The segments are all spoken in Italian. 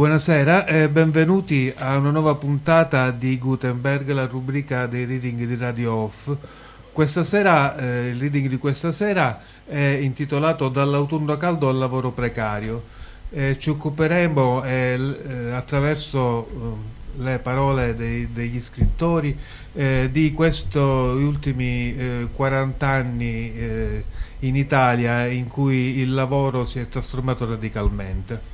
Buonasera e benvenuti a una nuova puntata di Gutenberg, la rubrica dei reading di Radio Off. Questa sera, eh, il reading di questa sera è intitolato Dall'autunno caldo al lavoro precario. Eh, ci occuperemo eh, eh attraverso eh, le parole dei, degli scrittori eh, di questi ultimi 40 anni in Italia in cui il lavoro si è trasformato radicalmente.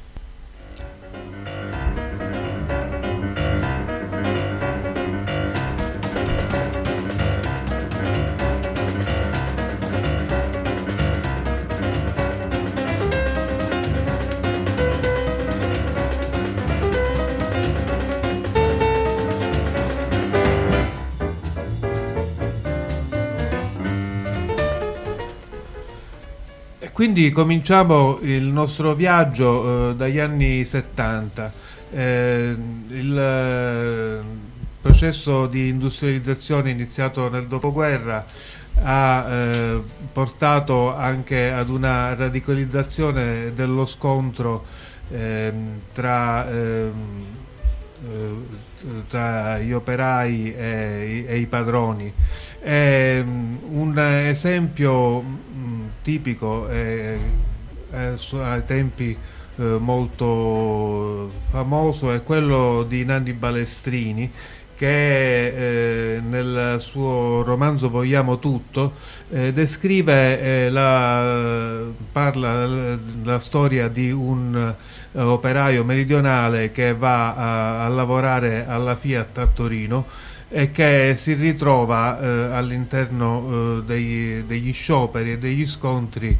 Quindi cominciamo il nostro viaggio eh, dagli anni 70. Eh, il eh, processo di industrializzazione iniziato nel dopoguerra ha eh, portato anche ad una radicalizzazione dello scontro ehm, tra, ehm, eh, tra, gli operai e, e i padroni. È ehm, un esempio tipico e, ai tempi eh, molto famoso è quello di Nanni Balestrini che eh, nel suo romanzo Vogliamo tutto eh, descrive eh, la, parla la storia di un eh, operaio meridionale che va a, a lavorare alla Fiat a Torino e che si ritrova eh, all'interno eh, degli, degli, scioperi e degli scontri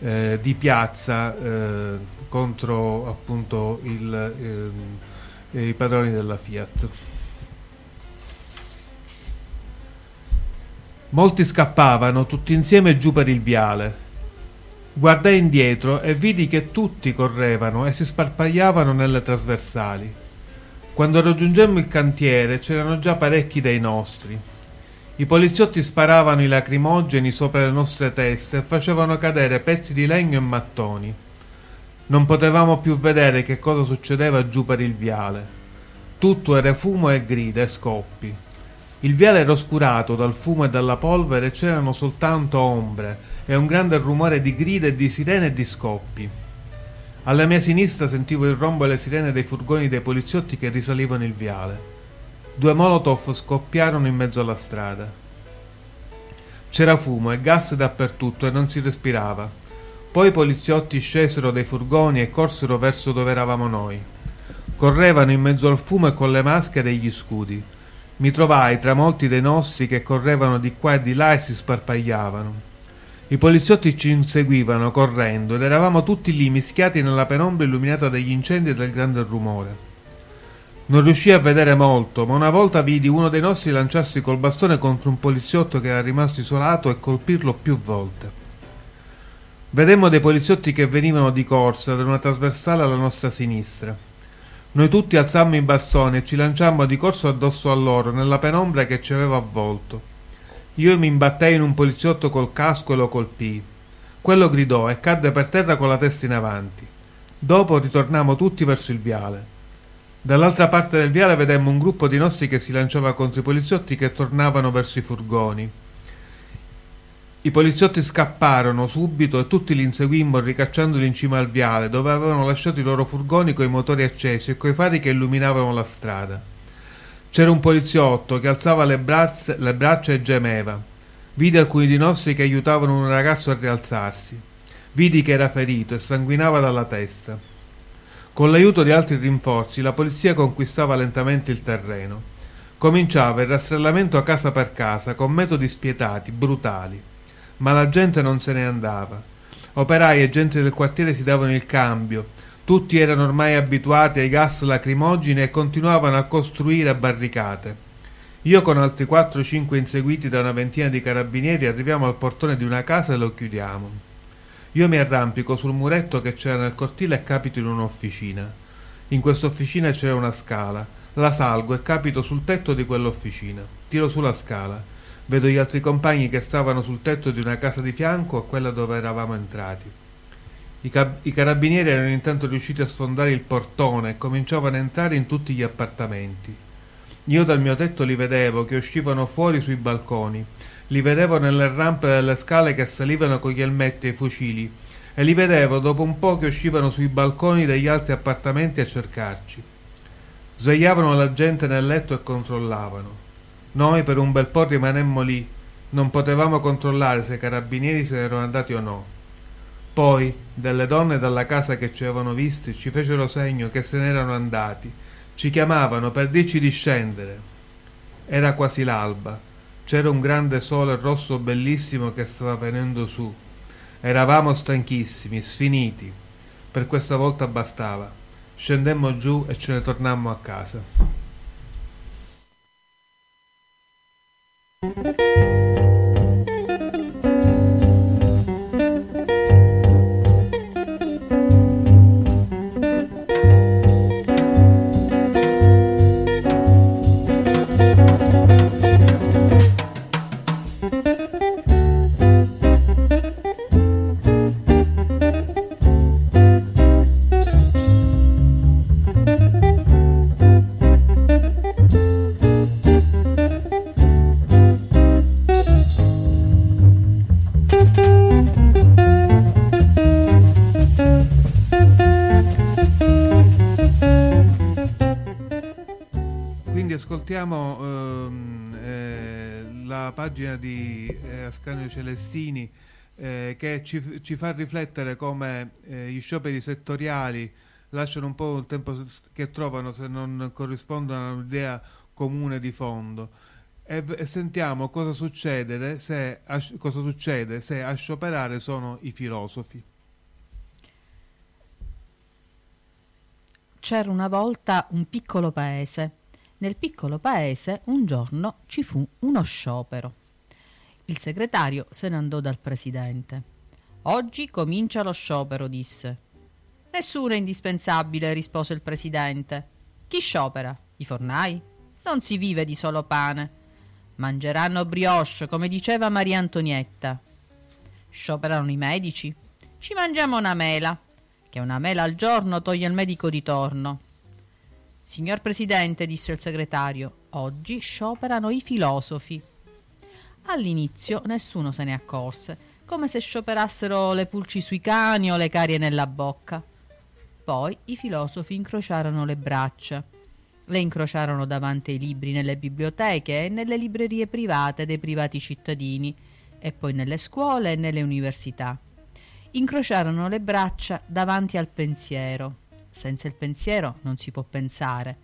eh, di piazza eh, contro appunto il, eh, i padroni della Fiat. Molti scappavano tutti insieme giù per il viale. Guardai indietro e vidi che tutti correvano e si sparpagliavano nelle trasversali. Quando raggiungemmo il cantiere c'erano già parecchi dei nostri. I poliziotti sparavano i lacrimogeni sopra le nostre teste e facevano cadere pezzi di legno e mattoni. Non potevamo più vedere che cosa succedeva giù per il viale. Tutto era fumo e grida e scoppi. Il viale era oscurato dal fumo e dalla polvere e c'erano soltanto ombre e un grande rumore di grida e di sirene e di scoppi. Alla mia sinistra sentivo il rombo e le sirene dei furgoni dei poliziotti che risalivano il viale. Due molotov scoppiarono in mezzo alla strada. C'era fumo e gas dappertutto e non si respirava. Poi i poliziotti scesero dai furgoni e corsero verso dove eravamo noi. Correvano in mezzo al fumo e con le maschere e gli scudi. Mi trovai tra molti dei nostri che correvano di qua e di là e si sparpagliavano. I poliziotti ci inseguivano correndo ed eravamo tutti lì mischiati nella penombra illuminata dagli incendi e dal grande rumore. Non riuscii a vedere molto, ma una volta vidi uno dei nostri lanciarsi col bastone contro un poliziotto che era rimasto isolato e colpirlo più volte. Vedemmo dei poliziotti che venivano di corsa da una trasversale alla nostra sinistra. Noi tutti alzammo i bastoni e ci lanciammo di corso addosso a loro nella penombra che ci aveva avvolto. Io mi imbattei in un poliziotto col casco e lo colpii. Quello gridò e cadde per terra con la testa in avanti. Dopo ritornammo tutti verso il viale. Dall'altra parte del viale vedemmo un gruppo di nostri che si lanciava contro i poliziotti che tornavano verso i furgoni. I poliziotti scapparono subito e tutti li inseguimmo ricacciandoli in cima al viale, dove avevano lasciato i loro furgoni coi motori accesi e coi fari che illuminavano la strada. C'era un poliziotto che alzava le, brazze, le braccia e gemeva. Vidi alcuni di nostri che aiutavano un ragazzo a rialzarsi. Vidi che era ferito e sanguinava dalla testa. Con l'aiuto di altri rinforzi la polizia conquistava lentamente il terreno. Cominciava il rastrellamento casa per casa con metodi spietati, brutali. Ma la gente non se ne andava. Operai e gente del quartiere si davano il cambio, tutti erano ormai abituati ai gas lacrimogeni e continuavano a costruire barricate. Io con altri 4-5 inseguiti da una ventina di carabinieri arriviamo al portone di una casa e lo chiudiamo. Io mi arrampico sul muretto che c'era nel cortile e capito in un'officina. In questa officina c'era una scala. La salgo e capito sul tetto di quell'officina. Tiro sulla scala. Vedo gli altri compagni che stavano sul tetto di una casa di fianco a quella dove eravamo entrati. I, I, carabinieri erano intanto riusciti a sfondare il portone e cominciavano a entrare in tutti gli appartamenti. Io dal mio tetto li vedevo che uscivano fuori sui balconi, li vedevo nelle rampe delle scale che salivano con gli elmetti e i fucili e li vedevo dopo un po' che uscivano sui balconi degli altri appartamenti a cercarci. Svegliavano la gente nel letto e controllavano. Noi per un bel po' rimanemmo lì, non potevamo controllare se i carabinieri se ne erano andati o no. Poi, delle donne dalla casa che ci avevano visti, ci fecero segno che se n'erano andati. Ci chiamavano per dirci di scendere. Era quasi l'alba. C'era un grande sole rosso bellissimo che stava venendo su. Eravamo stanchissimi, sfiniti. Per questa volta bastava. Scendemmo giù e ce ne tornammo a casa. Ascoltiamo ehm, eh, la pagina di eh, Ascanio Celestini eh, che ci, ci, fa riflettere come eh, gli scioperi settoriali lasciano un po' il tempo che trovano se non corrispondono a un'idea comune di fondo. E, e sentiamo cosa succede, se a, cosa succede se a scioperare sono i filosofi. C'era una volta un piccolo paese nel piccolo paese un giorno ci fu uno sciopero. Il segretario se ne andò dal presidente. Oggi comincia lo sciopero, disse. Nessuno è indispensabile, rispose il presidente. Chi sciopera? I fornai? Non si vive di solo pane. Mangeranno brioche, come diceva Maria Antonietta. Scioperano i medici? Ci mangiamo una mela, che una mela al giorno toglie il medico di torno. Signor Presidente, disse il segretario, oggi scioperano i filosofi. All'inizio nessuno se ne accorse, come se scioperassero le pulci sui cani o le carie nella bocca. Poi i filosofi incrociarono le braccia. Le incrociarono davanti ai libri nelle biblioteche e nelle librerie private dei privati cittadini, e poi nelle scuole e nelle università. Incrociarono le braccia davanti al pensiero, senza il pensiero non si può pensare.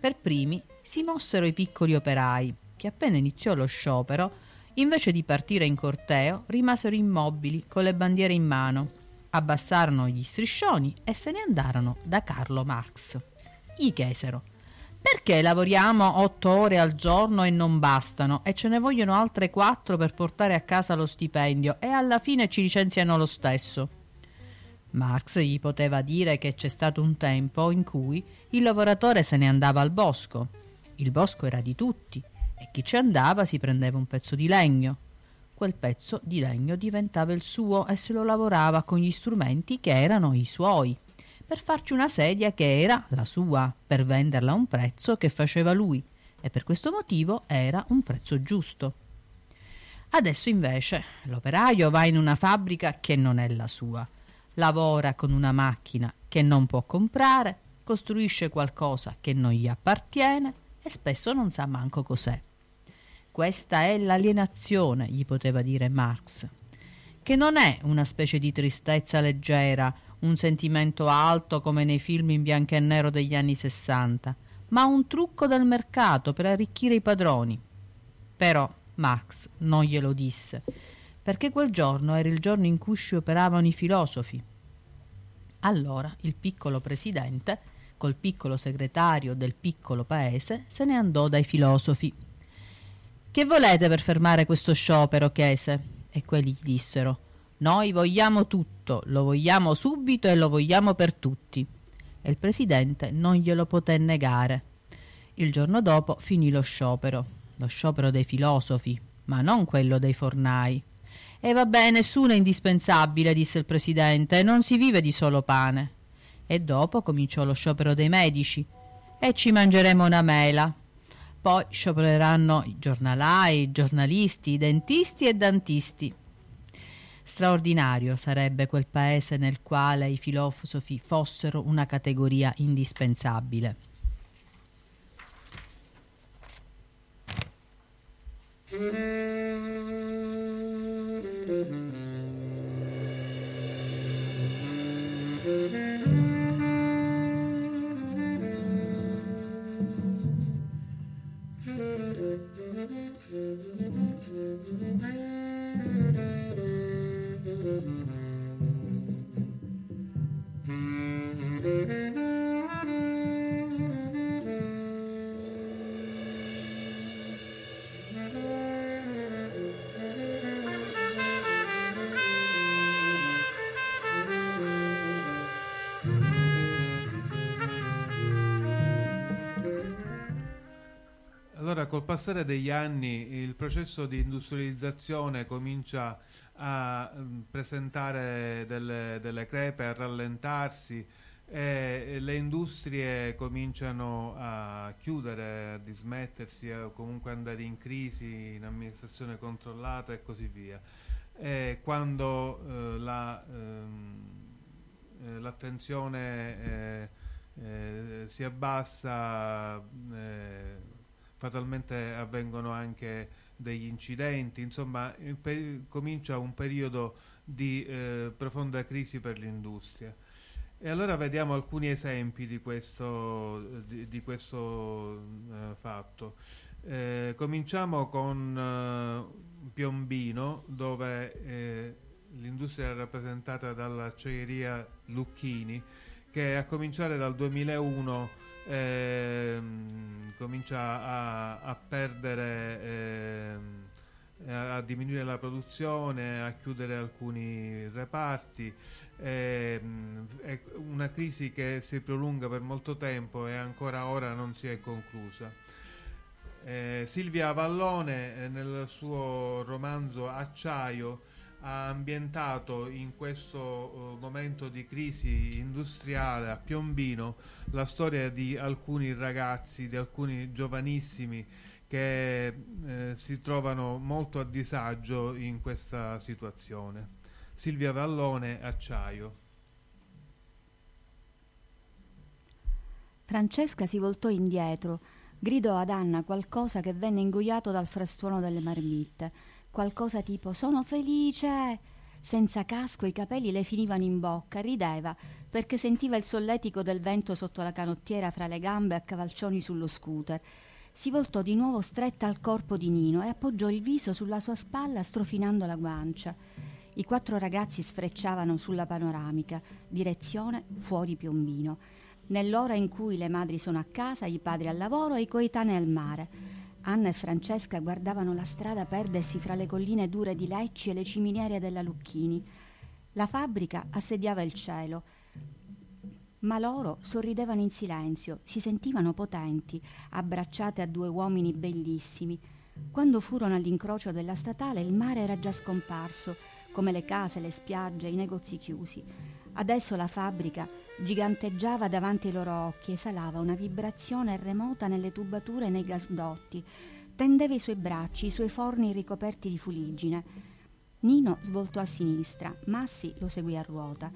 Per primi si mossero i piccoli operai, che appena iniziò lo sciopero, invece di partire in corteo, rimasero immobili con le bandiere in mano, abbassarono gli striscioni e se ne andarono da Carlo Marx. Gli chiesero perché lavoriamo otto ore al giorno e non bastano e ce ne vogliono altre quattro per portare a casa lo stipendio e alla fine ci licenziano lo stesso. Marx gli poteva dire che c'è stato un tempo in cui il lavoratore se ne andava al bosco. Il bosco era di tutti e chi ci andava si prendeva un pezzo di legno. Quel pezzo di legno diventava il suo e se lo lavorava con gli strumenti che erano i suoi, per farci una sedia che era la sua, per venderla a un prezzo che faceva lui e per questo motivo era un prezzo giusto. Adesso invece l'operaio va in una fabbrica che non è la sua lavora con una macchina che non può comprare, costruisce qualcosa che non gli appartiene e spesso non sa manco cos'è. Questa è l'alienazione, gli poteva dire Marx, che non è una specie di tristezza leggera, un sentimento alto come nei film in bianco e nero degli anni sessanta, ma un trucco del mercato per arricchire i padroni. Però Marx non glielo disse, perché quel giorno era il giorno in cui scioperavano i filosofi. Allora il piccolo presidente, col piccolo segretario del piccolo paese, se ne andò dai filosofi. Che volete per fermare questo sciopero? chiese. E quelli gli dissero Noi vogliamo tutto, lo vogliamo subito e lo vogliamo per tutti. E il presidente non glielo poté negare. Il giorno dopo finì lo sciopero, lo sciopero dei filosofi, ma non quello dei fornai E va bene, nessuno è indispensabile, disse il presidente, non si vive di solo pane. E dopo cominciò lo sciopero dei medici e ci mangeremo una mela. Poi sciopereranno i giornalai, i giornalisti, i dentisti e dantisti. Straordinario sarebbe quel paese nel quale i filosofi fossero una categoria indispensabile. Allora, col passare degli anni il processo di industrializzazione comincia a mm, presentare delle, delle crepe, a rallentarsi e le industrie cominciano a chiudere, a dismettersi, o comunque andare in crisi, in amministrazione controllata e così via. E quando eh, la, ehm, eh, l'attenzione eh, eh si abbassa eh, fatalmente avvengono anche degli incidenti, insomma comincia un periodo di eh, profonda crisi per l'industria. E allora vediamo alcuni esempi di questo, di, di questo eh, fatto. Eh, cominciamo con eh, Piombino, dove eh, l'industria è rappresentata dall'acciaieria Lucchini, che a cominciare dal 2001 ehm, comincia a, a perdere, ehm, a diminuire la produzione, a chiudere alcuni reparti. Ehm, è una crisi che si prolunga per molto tempo e ancora ora non si è conclusa. Eh, Silvia Vallone eh, nel suo romanzo Acciaio ha ambientato in questo uh, momento di crisi industriale a Piombino la storia di alcuni ragazzi, di alcuni giovanissimi che eh, si trovano molto a disagio in questa situazione. Silvia Vallone, Acciaio. Francesca si voltò indietro, gridò ad Anna qualcosa che venne ingoiato dal frastuono delle marmitte qualcosa tipo sono felice. Senza casco i capelli le finivano in bocca, rideva perché sentiva il solletico del vento sotto la canottiera fra le gambe a cavalcioni sullo scooter. Si voltò di nuovo stretta al corpo di Nino e appoggiò il viso sulla sua spalla strofinando la guancia. I quattro ragazzi sfrecciavano sulla panoramica, direzione fuori Piombino, nell'ora in cui le madri sono a casa, i padri al lavoro e i coetanei al mare. Anna e Francesca guardavano la strada perdersi fra le colline dure di Lecci e le ciminiere della Lucchini. La fabbrica assediava il cielo, ma loro sorridevano in silenzio, si sentivano potenti, abbracciate a due uomini bellissimi. Quando furono all'incrocio della statale il mare era già scomparso, come le case, le spiagge, i negozi chiusi. Adesso la fabbrica giganteggiava davanti ai loro occhi, esalava una vibrazione remota nelle tubature e nei gasdotti, tendeva i suoi bracci, i suoi forni ricoperti di fuliggine. Nino svoltò a sinistra, Massi lo seguì a ruota.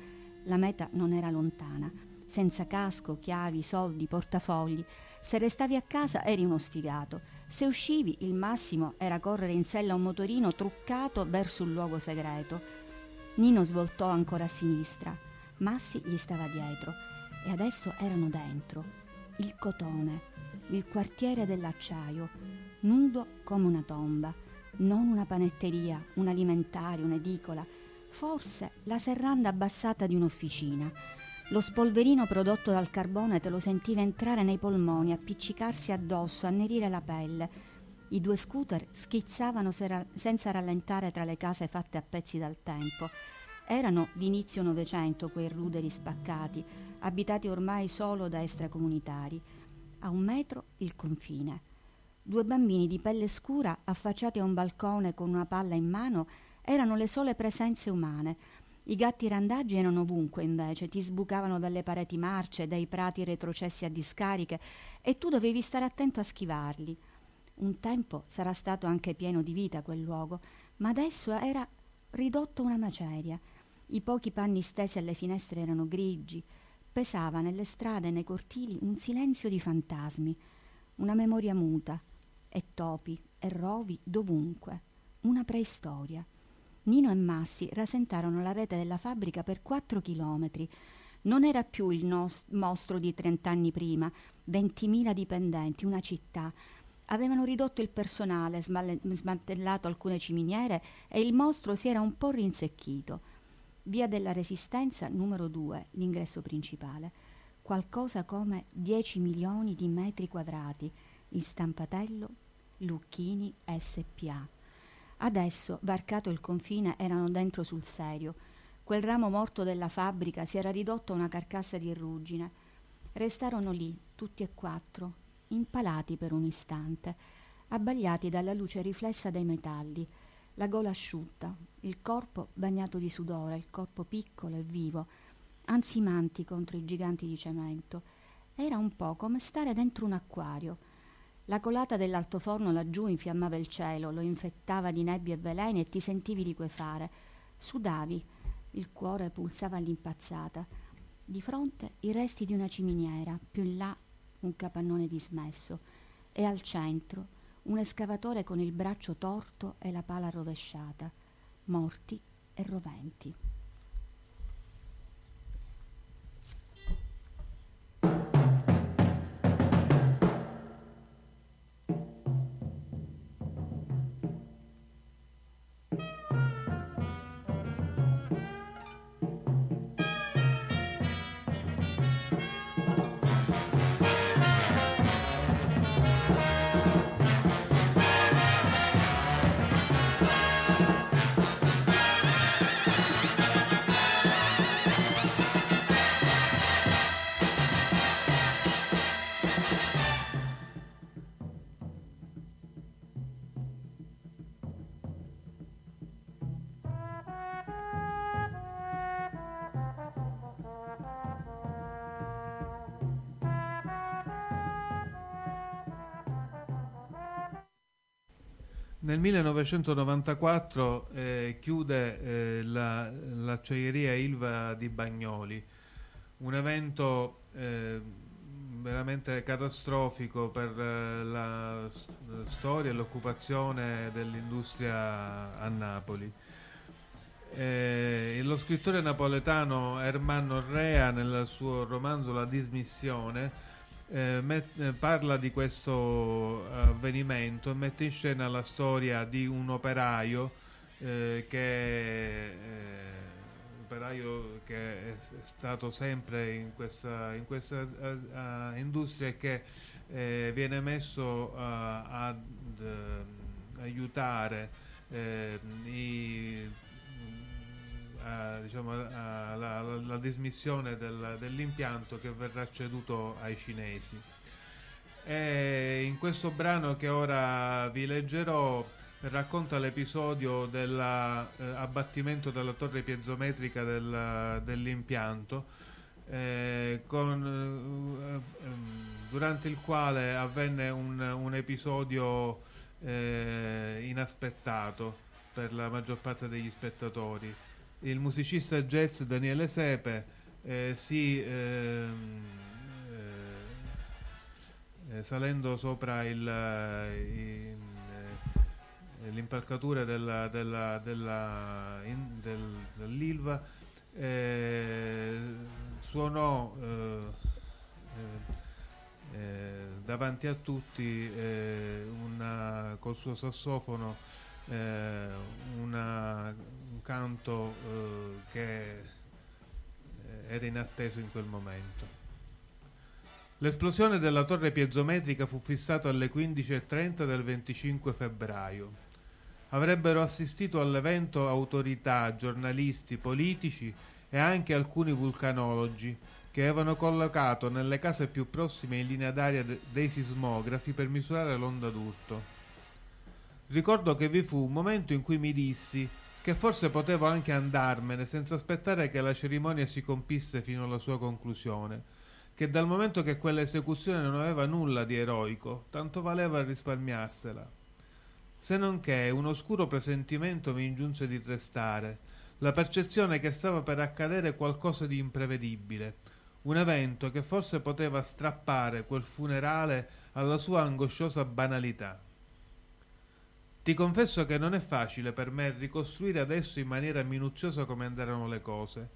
La meta non era lontana. Senza casco, chiavi, soldi, portafogli. Se restavi a casa eri uno sfigato. Se uscivi, il massimo era correre in sella un motorino truccato verso un luogo segreto. Nino svoltò ancora a sinistra. Massi gli stava dietro e adesso erano dentro. Il cotone, il quartiere dell'acciaio, nudo come una tomba, non una panetteria, un alimentare, un'edicola, forse la serranda abbassata di un'officina. Lo spolverino prodotto dal carbone te lo sentiva entrare nei polmoni, appiccicarsi addosso, annerire la pelle. I due scooter schizzavano senza rallentare tra le case fatte a pezzi dal tempo. Erano d'inizio Novecento quei ruderi spaccati, abitati ormai solo da extracomunitari. A un metro il confine. Due bambini di pelle scura affacciati a un balcone con una palla in mano erano le sole presenze umane. I gatti randaggi erano ovunque, invece, ti sbucavano dalle pareti marce, dai prati retrocessi a discariche, e tu dovevi stare attento a schivarli. Un tempo sarà stato anche pieno di vita quel luogo, ma adesso era ridotto una maceria. I pochi panni stesi alle finestre erano grigi, pesava nelle strade e nei cortili un silenzio di fantasmi, una memoria muta, e topi e rovi dovunque, una preistoria. Nino e Massi rasentarono la rete della fabbrica per quattro chilometri. Non era più il nos- mostro di trent'anni prima, ventimila dipendenti, una città. Avevano ridotto il personale, smalle- smantellato alcune ciminiere e il mostro si era un po' rinsecchito. Via della Resistenza numero 2, l'ingresso principale. Qualcosa come 10 milioni di metri quadrati. Il stampatello Lucchini SPA. Adesso, varcato il confine, erano dentro sul serio. Quel ramo morto della fabbrica si era ridotto a una carcassa di ruggine. Restarono lì, tutti e quattro, impalati per un istante, abbagliati dalla luce riflessa dei metalli, la gola asciutta, il corpo bagnato di sudore, il corpo piccolo e vivo, ansimanti contro i giganti di cemento. Era un po' come stare dentro un acquario. La colata dell'altoforno laggiù infiammava il cielo, lo infettava di nebbie e veleni e ti sentivi liquefare. Sudavi, il cuore pulsava all'impazzata. Di fronte i resti di una ciminiera, più in là un capannone dismesso e al centro un escavatore con il braccio torto e la pala rovesciata, morti e roventi. Nel 1994 eh, chiude eh, la, l'acciaieria Ilva di Bagnoli, un evento eh, veramente catastrofico per eh, la, storia e l'occupazione dell'industria a Napoli. Eh, lo scrittore napoletano Ermanno Rea nel suo romanzo La dismissione eh, met- eh, parla di questo avvenimento e mette in scena la storia di un operaio eh, che, eh, operaio che è, stato sempre in questa, in questa eh, eh, industria e che eh, viene messo eh, ad eh, aiutare eh, i a, diciamo, a- la, la- la dismissione del- dell'impianto che verrà ceduto ai cinesi. E in questo brano che ora vi leggerò racconta l'episodio dell'abbattimento della torre piezometrica del- dell'impianto eh, con, eh, ehm, durante il quale avvenne un, un episodio eh, inaspettato per la maggior parte degli spettatori il musicista jazz Daniele Sepe eh, si ehm, eh, eh, salendo sopra eh, eh, l'impalcatura della, della, della, del- dell'Ilva eh, suonò davanti a tutti una- col suo sassofono una- un canto eh, che eh, era inatteso in quel momento. L'esplosione della torre piezometrica fu fissata alle 15.30 del 25 febbraio. Avrebbero assistito all'evento autorità, giornalisti, politici e anche alcuni vulcanologi che avevano collocato nelle case più prossime in linea d'aria de- dei sismografi per misurare l'onda d'urto. Ricordo che vi fu un momento in cui mi dissi che forse potevo anche andarmene senza aspettare che la cerimonia si compisse fino alla sua conclusione, che dal momento che quella esecuzione non aveva nulla di eroico, tanto valeva risparmiarsela. Se non che un oscuro presentimento mi ingiunse di restare, la percezione che stava per accadere qualcosa di imprevedibile, un evento che forse poteva strappare quel funerale alla sua angosciosa banalità. Ti confesso che non è facile per me ricostruire adesso in maniera minuziosa come andarono le cose.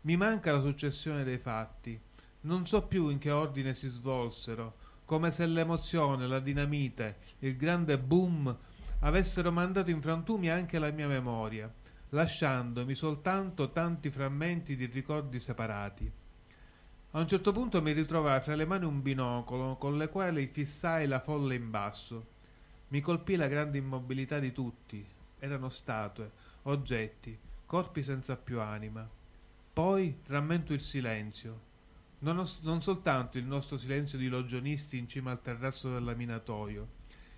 Mi manca la successione dei fatti. Non so più in che ordine si svolsero, come se l'emozione, la dinamite, il grande boom avessero mandato in frantumi anche la mia memoria, lasciandomi soltanto tanti frammenti di ricordi separati. A un certo punto mi ritrovai fra le mani un binocolo con le quali fissai la folla in basso. Mi colpì la grande immobilità di tutti. Erano statue, oggetti, corpi senza più anima. Poi rammento il silenzio, non, os- non soltanto il nostro silenzio di logionisti in cima al terrazzo del laminatoio.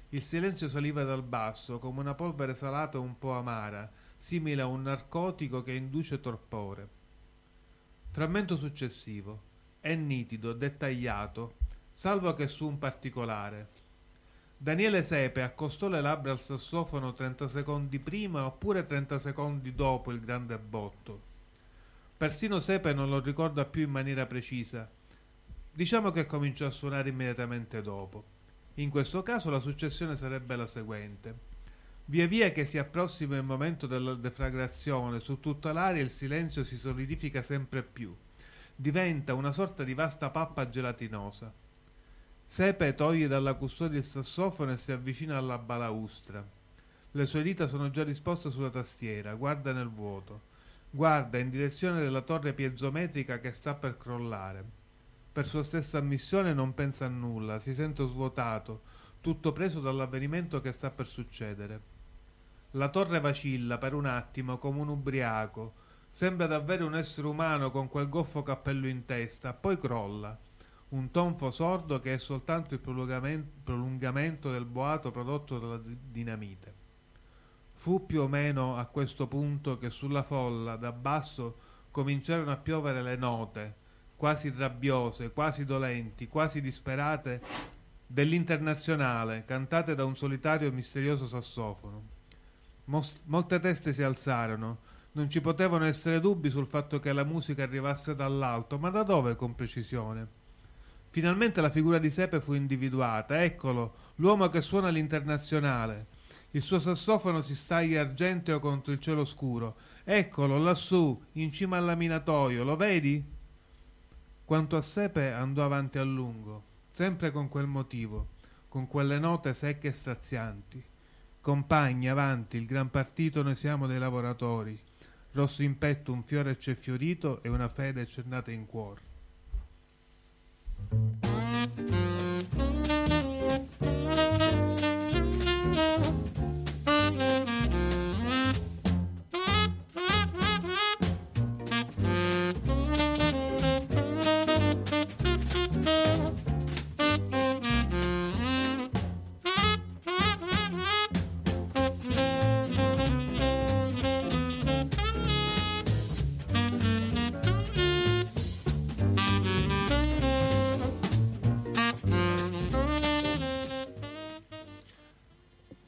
Il silenzio saliva dal basso come una polvere salata un po' amara, simile a un narcotico che induce torpore. Frammento successivo. È nitido, dettagliato, salvo che su un particolare. Daniele Sepe accostò le labbra al sassofono 30 secondi prima oppure 30 secondi dopo il grande botto. Persino Sepe non lo ricorda più in maniera precisa. Diciamo che cominciò a suonare immediatamente dopo. In questo caso la successione sarebbe la seguente. Via via che si approssima il momento della deflagrazione, su tutta l'aria il silenzio si solidifica sempre più. Diventa una sorta di vasta pappa gelatinosa. Sepe toglie dalla custodia il sassofono e si avvicina alla balaustra. Le sue dita sono già disposte sulla tastiera, guarda nel vuoto. Guarda in direzione della torre piezometrica che sta per crollare. Per sua stessa ammissione non pensa a nulla, si sente svuotato, tutto preso dall'avvenimento che sta per succedere. La torre vacilla per un attimo come un ubriaco, sembra davvero un essere umano con quel goffo cappello in testa, poi crolla. Un tonfo sordo che è soltanto il prolungamento del boato prodotto dalla dinamite. Fu più o meno a questo punto che sulla folla da basso cominciarono a piovere le note, quasi rabbiose, quasi dolenti, quasi disperate, dell'internazionale, cantate da un solitario e misterioso sassofono. Most- molte teste si alzarono, non ci potevano essere dubbi sul fatto che la musica arrivasse dall'alto, ma da dove con precisione? Finalmente la figura di Sepe fu individuata, eccolo, l'uomo che suona l'internazionale, il suo sassofono si staglia argenteo contro il cielo scuro. Eccolo, lassù, in cima al laminatoio, lo vedi? Quanto a Sepe andò avanti a lungo, sempre con quel motivo, con quelle note secche e strazianti. Compagni, avanti, il gran partito noi siamo dei lavoratori. Rosso in petto un fiore c'è fiorito e una fede c'è nata in cuore. Thank you.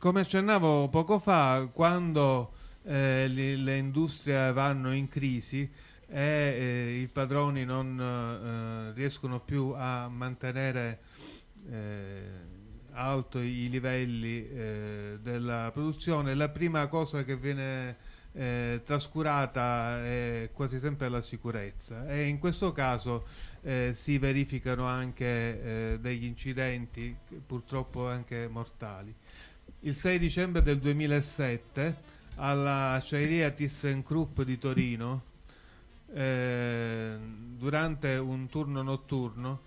Come accennavo poco fa, quando eh, le, le, industrie vanno in crisi e eh, i padroni non eh, riescono più a mantenere eh, alto i livelli eh, della produzione, la prima cosa che viene eh, trascurata è quasi sempre la sicurezza. E in questo caso eh, si verificano anche degli incidenti purtroppo anche mortali il 6 dicembre del 2007 alla acciaieria ThyssenKrupp di Torino eh, durante un turno notturno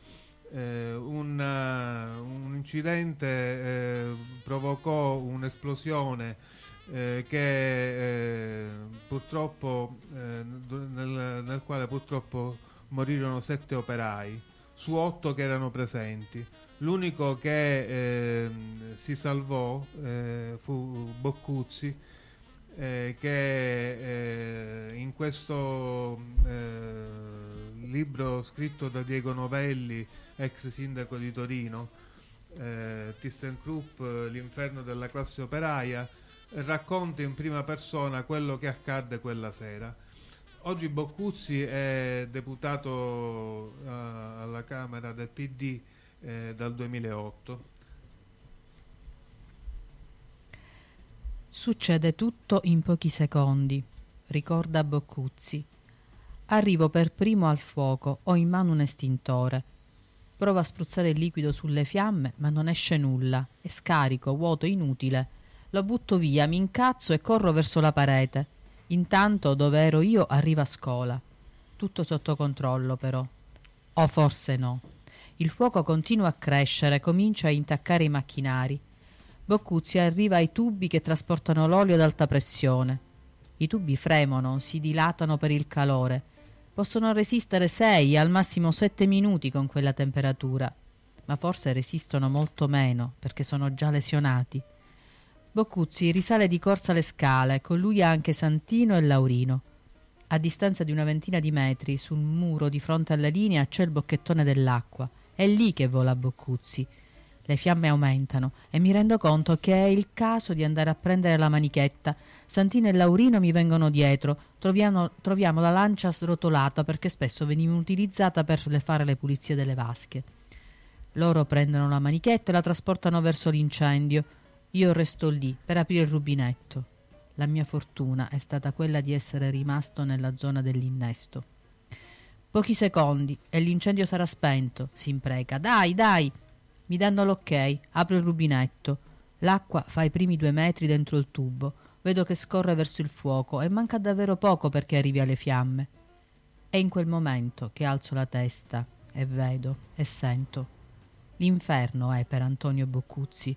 eh, una, un incidente eh, provocò un'esplosione eh, che eh, purtroppo nel, nel quale purtroppo morirono sette operai su otto che erano presenti L'unico che eh, si salvò eh, fu Boccuzzi eh, che eh, in questo eh, libro scritto da Diego Novelli, ex sindaco di Torino, eh, ThyssenKrupp, l'inferno della classe operaia, racconta in prima persona quello che accadde quella sera. Oggi Boccuzzi è deputato uh, alla Camera del PD eh, dal 2008. Succede tutto in pochi secondi, ricorda Boccuzzi. Arrivo per primo al fuoco, ho in mano un estintore. Provo a spruzzare il liquido sulle fiamme, ma non esce nulla. È scarico, vuoto, inutile. Lo butto via, mi incazzo e corro verso la parete. Intanto, dove ero io, arriva Scola. Tutto sotto controllo, però. O forse no. Il fuoco continua a crescere, comincia a intaccare i macchinari. Boccuzzi arriva ai tubi che trasportano l'olio ad alta pressione. I tubi fremono, si dilatano per il calore. Possono resistere 6, al massimo 7 minuti con quella temperatura, ma forse resistono molto meno perché sono già lesionati. Boccuzzi risale di corsa le scale, con lui anche Santino e Laurino. A distanza di una ventina di metri, sul muro di fronte alla linea, c'è il bocchettone dell'acqua. È lì che vola Boccuzzi. Le fiamme aumentano e mi rendo conto che è il caso di andare a prendere la manichetta. Santino e Laurino mi vengono dietro. Troviamo, troviamo la lancia srotolata perché spesso veniva utilizzata per fare le pulizie delle vasche. Loro prendono la manichetta e la trasportano verso l'incendio. Io resto lì per aprire il rubinetto. La mia fortuna è stata quella di essere rimasto nella zona dell'innesto. Pochi secondi e l'incendio sarà spento, si impreca. Dai, dai! Mi danno l'ok, apro il rubinetto. L'acqua fa i primi due metri dentro il tubo. Vedo che scorre verso il fuoco e manca davvero poco perché arrivi alle fiamme. È in quel momento che alzo la testa e vedo e sento. L'inferno è per Antonio Boccuzzi.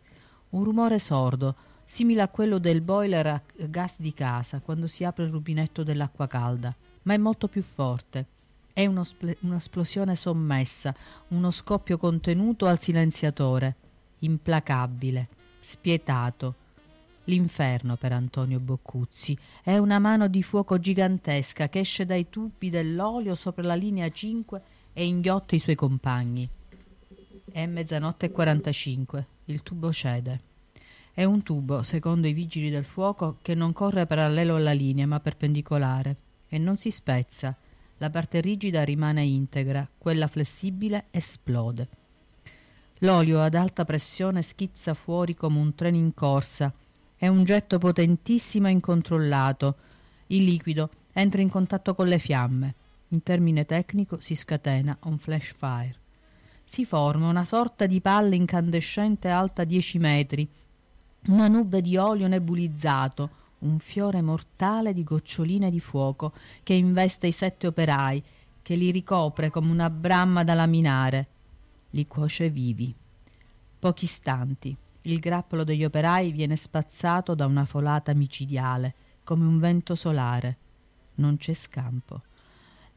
Un rumore sordo, simile a quello del boiler a gas di casa quando si apre il rubinetto dell'acqua calda, ma è molto più forte è un'esplosione sommessa, uno scoppio contenuto al silenziatore, implacabile, spietato. L'inferno per Antonio Boccuzzi è una mano di fuoco gigantesca che esce dai tubi dell'olio sopra la linea 5 e inghiotta i suoi compagni. È mezzanotte e 45. Il tubo cede. È un tubo, secondo i vigili del fuoco, che non corre parallelo alla linea ma perpendicolare e non si spezza la parte rigida rimane integra, quella flessibile esplode. L'olio ad alta pressione schizza fuori come un treno in corsa. È un getto potentissimo e incontrollato. Il liquido entra in contatto con le fiamme. In termine tecnico si scatena un flash fire. Si forma una sorta di palla incandescente alta 10 metri, una nube di olio nebulizzato, un fiore mortale di goccioline di fuoco che investe i sette operai, che li ricopre come una bramma da laminare. Li cuoce vivi. Pochi istanti. Il grappolo degli operai viene spazzato da una folata micidiale, come un vento solare. Non c'è scampo.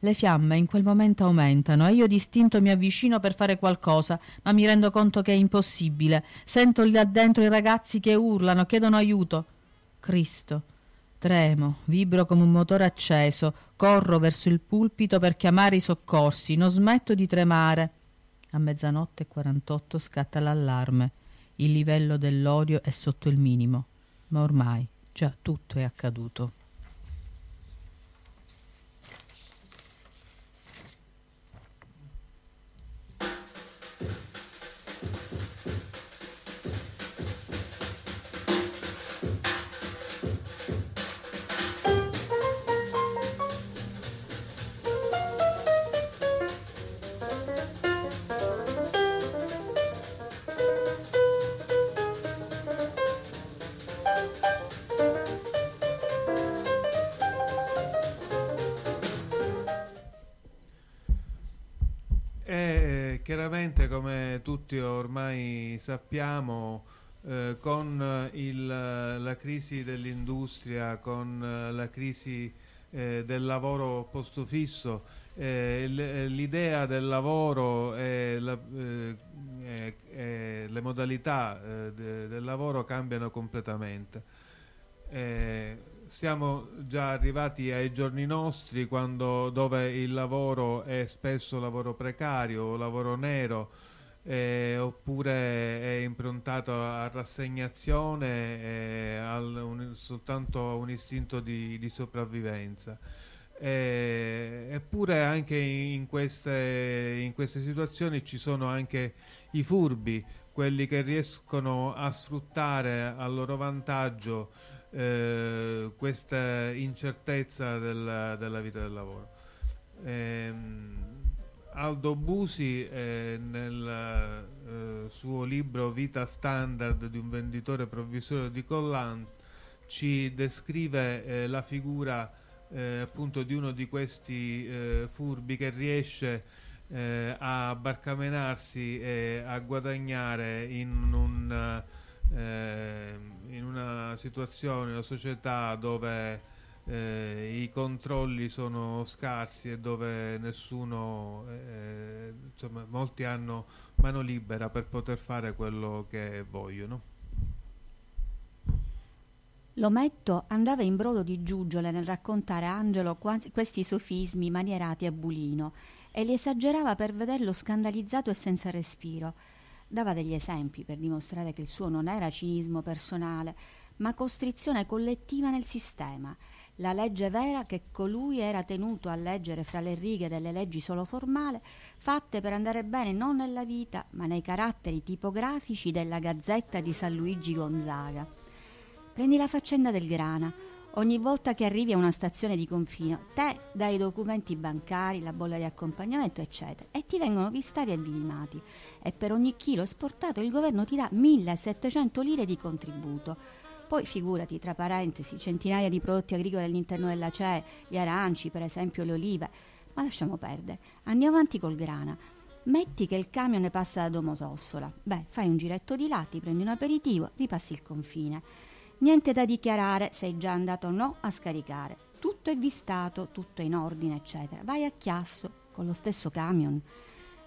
Le fiamme in quel momento aumentano e io distinto mi avvicino per fare qualcosa, ma mi rendo conto che è impossibile. Sento là dentro i ragazzi che urlano, chiedono aiuto. Cristo. Tremo, vibro come un motore acceso, corro verso il pulpito per chiamare i soccorsi, non smetto di tremare. A mezzanotte e 48 scatta l'allarme. Il livello dell'odio è sotto il minimo, ma ormai già tutto è accaduto. Chiaramente, come tutti ormai sappiamo, eh, con il, la crisi dell'industria, con la crisi eh, del lavoro posto fisso, eh, l'idea del lavoro e la, eh, le modalità eh, de, del lavoro cambiano completamente. Eh, siamo già arrivati ai giorni nostri quando, dove il lavoro è spesso lavoro precario, lavoro nero, eh, oppure è improntato a rassegnazione e un, soltanto a un istinto di, di sopravvivenza. Eh, eppure anche in queste, in queste situazioni ci sono anche i furbi, quelli che riescono a sfruttare a loro vantaggio eh, questa incertezza del, della vita del lavoro. Eh, Aldo Busi eh, nel eh, suo libro Vita standard di un venditore provvisorio di collant ci descrive eh, la figura eh, appunto di uno di questi furbi che riesce a barcamenarsi e a guadagnare in un eh, in una situazione, una società dove eh, i controlli sono scarsi e dove nessuno, eh, insomma, molti hanno mano libera per poter fare quello che vogliono. L'ometto andava in brodo di giuggiole nel raccontare a Angelo questi sofismi manierati a bulino e li esagerava per vederlo scandalizzato e senza respiro. Dava degli esempi per dimostrare che il suo non era cinismo personale, ma costrizione collettiva nel sistema, la legge vera che colui era tenuto a leggere fra le righe delle leggi solo formale, fatte per andare bene non nella vita, ma nei caratteri tipografici della Gazzetta di San Luigi Gonzaga. Prendi la faccenda del grana, Ogni volta che arrivi a una stazione di confino, te dai i documenti bancari, la bolla di accompagnamento, eccetera, e ti vengono vistati e vilimati. E per ogni chilo esportato il governo ti dà 1700 lire di contributo. Poi figurati, tra parentesi, centinaia di prodotti agricoli all'interno della CE, gli aranci, per esempio le olive. Ma lasciamo perdere. Andiamo avanti col grana. Metti che il camion ne passa da Domodossola. Beh, fai un giretto di là, ti prendi un aperitivo, ripassi il confine. Niente da dichiarare, sei già andato o no a scaricare. Tutto è vistato, tutto è in ordine, eccetera. Vai a Chiasso con lo stesso camion.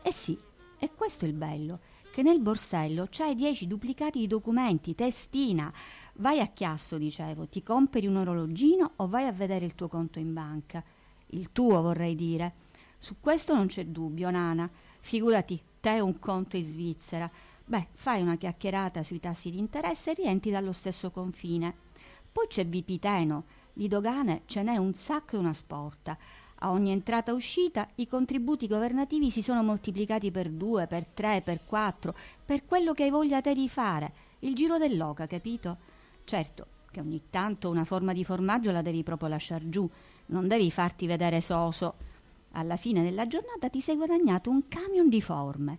Eh sì, e questo è il bello, che nel borsello c'hai dieci duplicati di documenti, testina. Vai a Chiasso, dicevo, ti compri un orologino o vai a vedere il tuo conto in banca. Il tuo, vorrei dire. Su questo non c'è dubbio, Nana. Figurati, te un conto in Svizzera Beh, fai una chiacchierata sui tassi di interesse e rientri dallo stesso confine. Poi c'è Vipiteno, di dogane ce n'è un sacco e una sporta. A ogni entrata e uscita i contributi governativi si sono moltiplicati per due, per tre, per quattro, per quello che hai voglia te di fare. Il giro dell'oca, capito? Certo che ogni tanto una forma di formaggio la devi proprio lasciar giù, non devi farti vedere soso. Alla fine della giornata ti sei guadagnato un camion di forme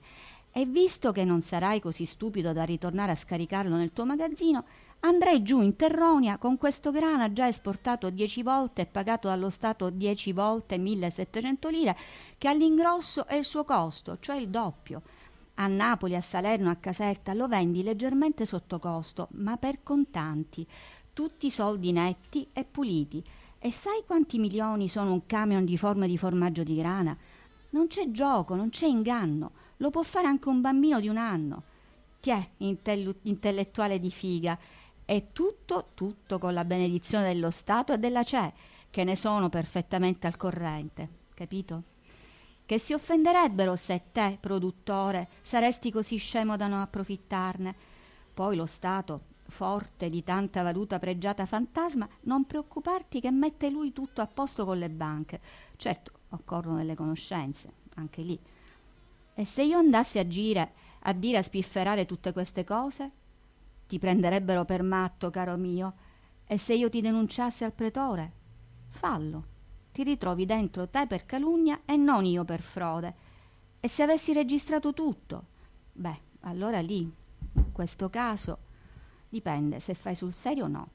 e visto che non sarai così stupido da ritornare a scaricarlo nel tuo magazzino, andrai giù in Terronia con questo grana già esportato dieci volte e pagato dallo Stato dieci volte 1700 lire, che all'ingrosso è il suo costo, cioè il doppio. A Napoli, a Salerno, a Caserta lo vendi leggermente sotto costo, ma per contanti, tutti soldi netti e puliti. E sai quanti milioni sono un camion di forme di formaggio di grana? Non c'è gioco, non c'è inganno. Lo può fare anche un bambino di un anno. Tiè, intellu- intellettuale di figa. E tutto, tutto con la benedizione dello Stato e della CE, che ne sono perfettamente al corrente. Capito? Che si offenderebbero se te, produttore, saresti così scemo da non approfittarne. Poi lo Stato, forte di tanta valuta pregiata fantasma, non preoccuparti che mette lui tutto a posto con le banche. Certo, occorrono delle conoscenze, anche lì. E se io andassi a gire a dire a spifferare tutte queste cose? Ti prenderebbero per matto, caro mio. E se io ti denunciassi al pretore? Fallo. Ti ritrovi dentro te per calunnia e non io per frode. E se avessi registrato tutto? Beh, allora lì, in questo caso, dipende se fai sul serio o no.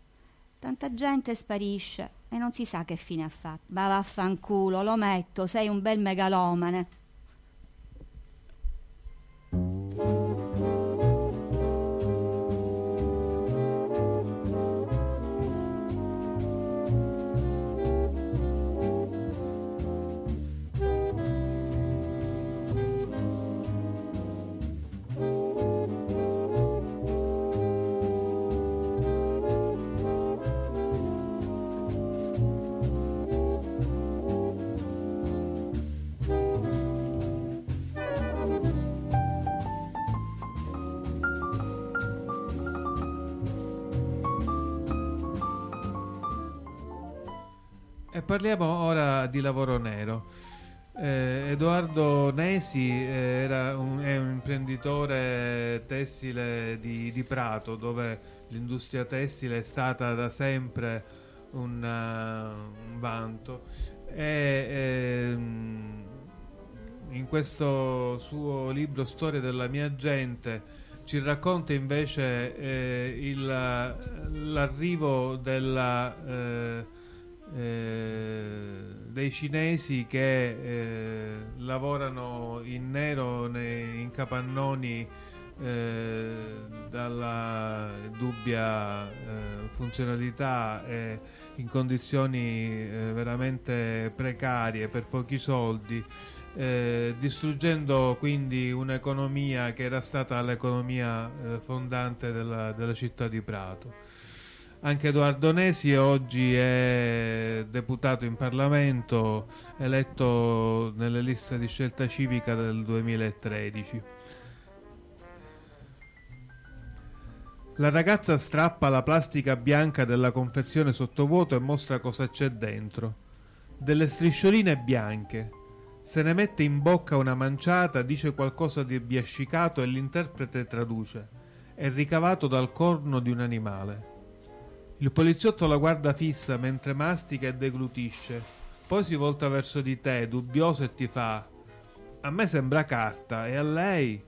Tanta gente sparisce e non si sa che fine ha fatto. Ma vaffanculo, lo metto, sei un bel megalomane. Parliamo ora di lavoro nero. Eh, Edoardo Nesi eh, un, è un imprenditore tessile di, di, Prato dove l'industria tessile è stata da sempre un, uh, un vanto e ehm, in questo suo libro Storia della mia gente ci racconta invece eh, il, l'arrivo della eh, dei cinesi che eh, lavorano in nero nei, in capannoni eh, dalla dubbia eh, funzionalità e in condizioni eh, veramente precarie per pochi soldi distruggendo quindi un'economia che era stata l'economia fondante della, della città di Prato anche Edoardo Nesi oggi è deputato in Parlamento, eletto nelle liste di scelta civica del 2013. La ragazza strappa la plastica bianca della confezione sottovuoto e mostra cosa c'è dentro. Delle striscioline bianche. Se ne mette in bocca una manciata, dice qualcosa di biascicato e l'interprete traduce. È ricavato dal corno di un animale. Il poliziotto la guarda fissa mentre mastica e deglutisce. Poi si volta verso di te, dubbioso, e ti fa: A me sembra carta, e a lei?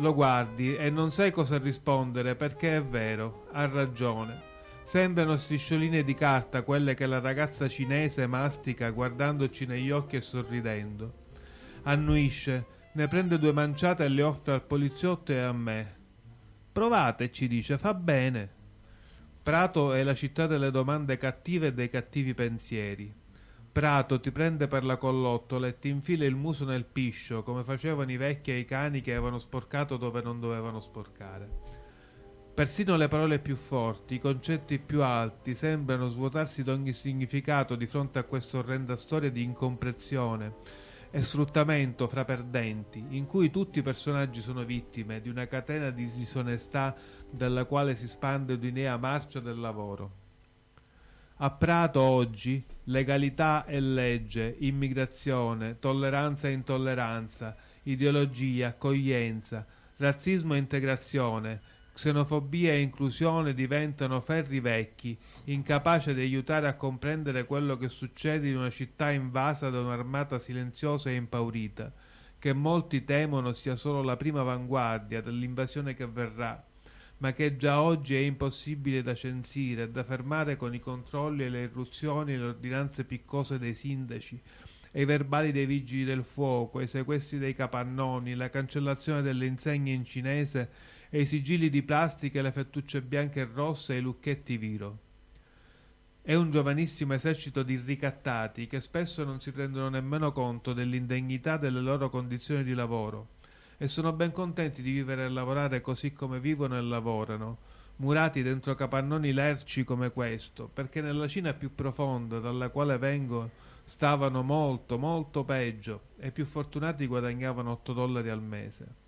Lo guardi e non sai cosa rispondere perché è vero, ha ragione. Sembrano striscioline di carta quelle che la ragazza cinese mastica guardandoci negli occhi e sorridendo. Annuisce, ne prende due manciate e le offre al poliziotto e a me. Provate, ci dice, fa bene. Prato è la città delle domande cattive e dei cattivi pensieri. Prato ti prende per la collottola e ti infila il muso nel piscio, come facevano i vecchi e i cani che avevano sporcato dove non dovevano sporcare. Persino le parole più forti, i concetti più alti sembrano svuotarsi d'ogni significato di fronte a questa orrenda storia di incomprensione e sfruttamento fra perdenti, in cui tutti i personaggi sono vittime di una catena di disonestà dalla quale si spande un'idea marcia del lavoro. A Prato oggi legalità e legge, immigrazione, tolleranza e intolleranza, ideologia, accoglienza, razzismo e integrazione, xenofobia e inclusione diventano ferri vecchi, incapaci di aiutare a comprendere quello che succede in una città invasa da un'armata silenziosa e impaurita, che molti temono sia solo la prima avanguardia dell'invasione che verrà, ma che già oggi è impossibile da censire e da fermare con i controlli e le irruzioni e le ordinanze piccose dei sindaci, e i verbali dei vigili del fuoco, i sequestri dei capannoni, la cancellazione delle insegne in cinese e i sigilli di plastica le fettucce bianche e rosse e i lucchetti viro. È un giovanissimo esercito di ricattati che spesso non si rendono nemmeno conto dell'indegnità delle loro condizioni di lavoro e sono ben contenti di vivere e lavorare così come vivono e lavorano, murati dentro capannoni lerci come questo, perché nella Cina più profonda dalla quale vengo stavano molto, molto peggio e più fortunati guadagnavano 8 dollari al mese.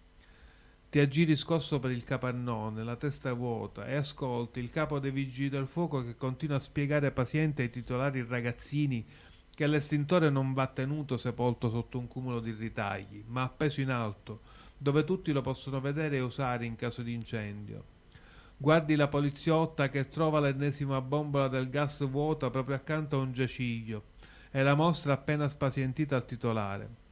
Ti aggiri scosso per il capannone, la testa vuota, e ascolti il capo dei vigili del fuoco che continua a spiegare paziente ai titolari ragazzini che l'estintore non va tenuto sepolto sotto un cumulo di ritagli, ma appeso in alto, dove tutti lo possono vedere e usare in caso di incendio. Guardi la poliziotta che trova l'ennesima bombola del gas vuota proprio accanto a un giaciglio e la mostra appena spazientita al titolare.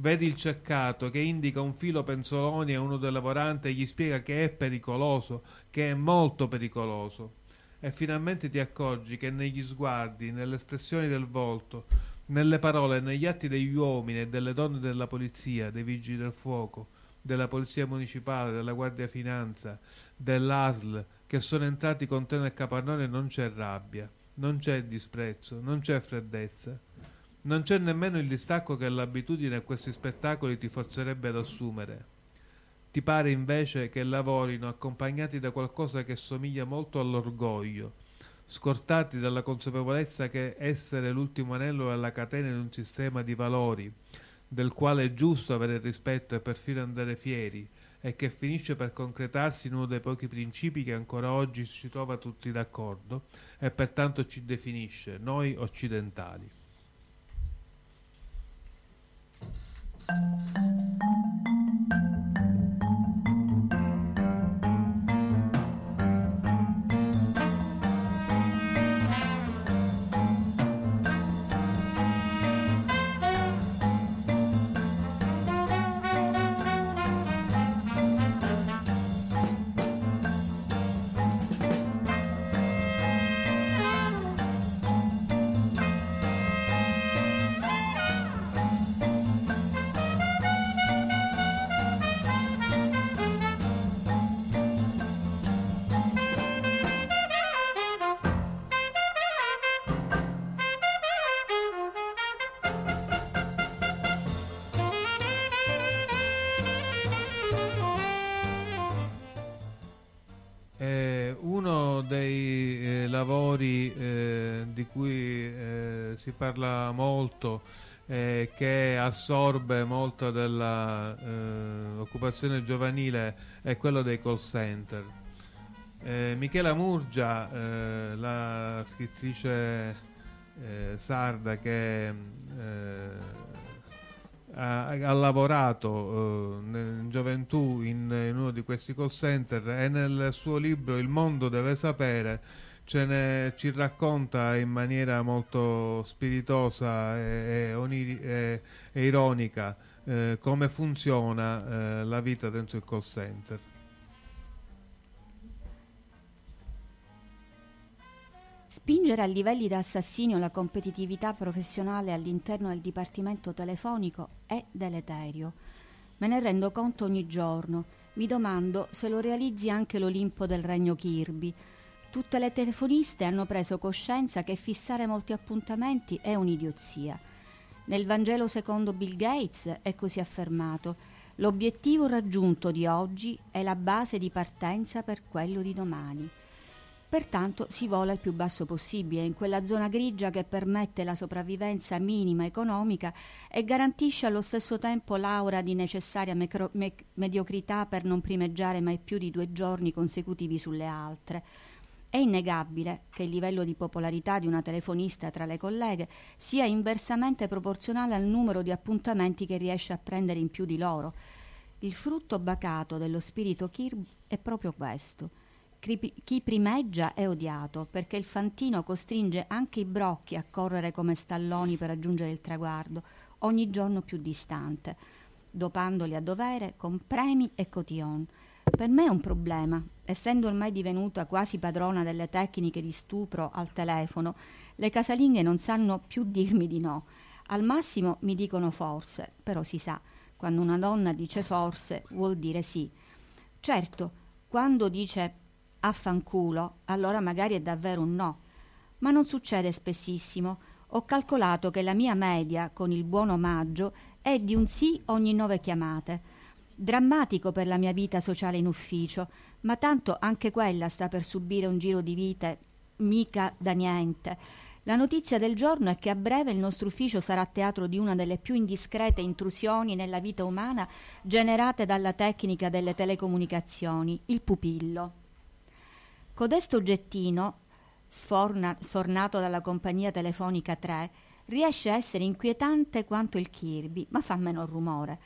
Vedi il ceccato che indica un filo penzoloni a uno dei lavoranti e gli spiega che è pericoloso, che è molto pericoloso. E finalmente ti accorgi che negli sguardi, nelle espressioni del volto, nelle parole negli atti degli uomini e delle donne della polizia, dei vigili del fuoco, della polizia municipale, della guardia finanza, dell'ASL, che sono entrati con te nel capannone non c'è rabbia, non c'è disprezzo, non c'è freddezza non c'è nemmeno il distacco che l'abitudine a questi spettacoli ti forzerebbe ad assumere. Ti pare invece che lavorino accompagnati da qualcosa che somiglia molto all'orgoglio, scortati dalla consapevolezza che essere l'ultimo anello alla catena di un sistema di valori, del quale è giusto avere rispetto e perfino andare fieri, e che finisce per concretarsi in uno dei pochi principi che ancora oggi ci trova tutti d'accordo e pertanto ci definisce, noi occidentali. うん。Si parla molto eh, che assorbe molto dell'occupazione eh, giovanile è quello dei call center. Eh, Michela Murgia, eh, la scrittrice eh, sarda che ha, ha, lavorato in gioventù in, in uno di questi call center e nel suo libro Il mondo deve sapere ne, ci racconta in maniera molto spiritosa e, e, oniri, e, e ironica eh, come funziona eh, la vita dentro il call center. Spingere a livelli da assassinio la competitività professionale all'interno del dipartimento telefonico è deleterio. Me ne rendo conto ogni giorno. Mi domando se lo realizzi anche l'Olimpo del regno Kirby Tutte le telefoniste hanno preso coscienza che fissare molti appuntamenti è un'idiozia. Nel Vangelo secondo Bill Gates è così affermato. L'obiettivo raggiunto di oggi è la base di partenza per quello di domani. Pertanto si vola il più basso possibile, in quella zona grigia che permette la sopravvivenza minima economica e garantisce allo stesso tempo l'aura di necessaria mecro- me- mediocrità per non primeggiare mai più di due giorni consecutivi sulle altre. È innegabile che il livello di popolarità di una telefonista tra le colleghe sia inversamente proporzionale al numero di appuntamenti che riesce a prendere in più di loro. Il frutto bacato dello spirito Kirby è proprio questo. Chi primeggia è odiato perché il fantino costringe anche i brocchi a correre come stalloni per raggiungere il traguardo, ogni giorno più distante, dopandoli a dovere con premi e cotillon. Per me è un problema, essendo ormai divenuta quasi padrona delle tecniche di stupro al telefono, le casalinghe non sanno più dirmi di no. Al massimo mi dicono forse, però si sa, quando una donna dice forse vuol dire sì. Certo, quando dice affanculo, allora magari è davvero un no. Ma non succede spessissimo. Ho calcolato che la mia media, con il buon omaggio, è di un sì ogni nove chiamate drammatico per la mia vita sociale in ufficio, ma tanto anche quella sta per subire un giro di vite mica da niente. La notizia del giorno è che a breve il nostro ufficio sarà teatro di una delle più indiscrete intrusioni nella vita umana generate dalla tecnica delle telecomunicazioni, il pupillo. Codesto oggettino, sforna, sfornato dalla compagnia telefonica 3, riesce a essere inquietante quanto il Kirby, ma fa meno rumore.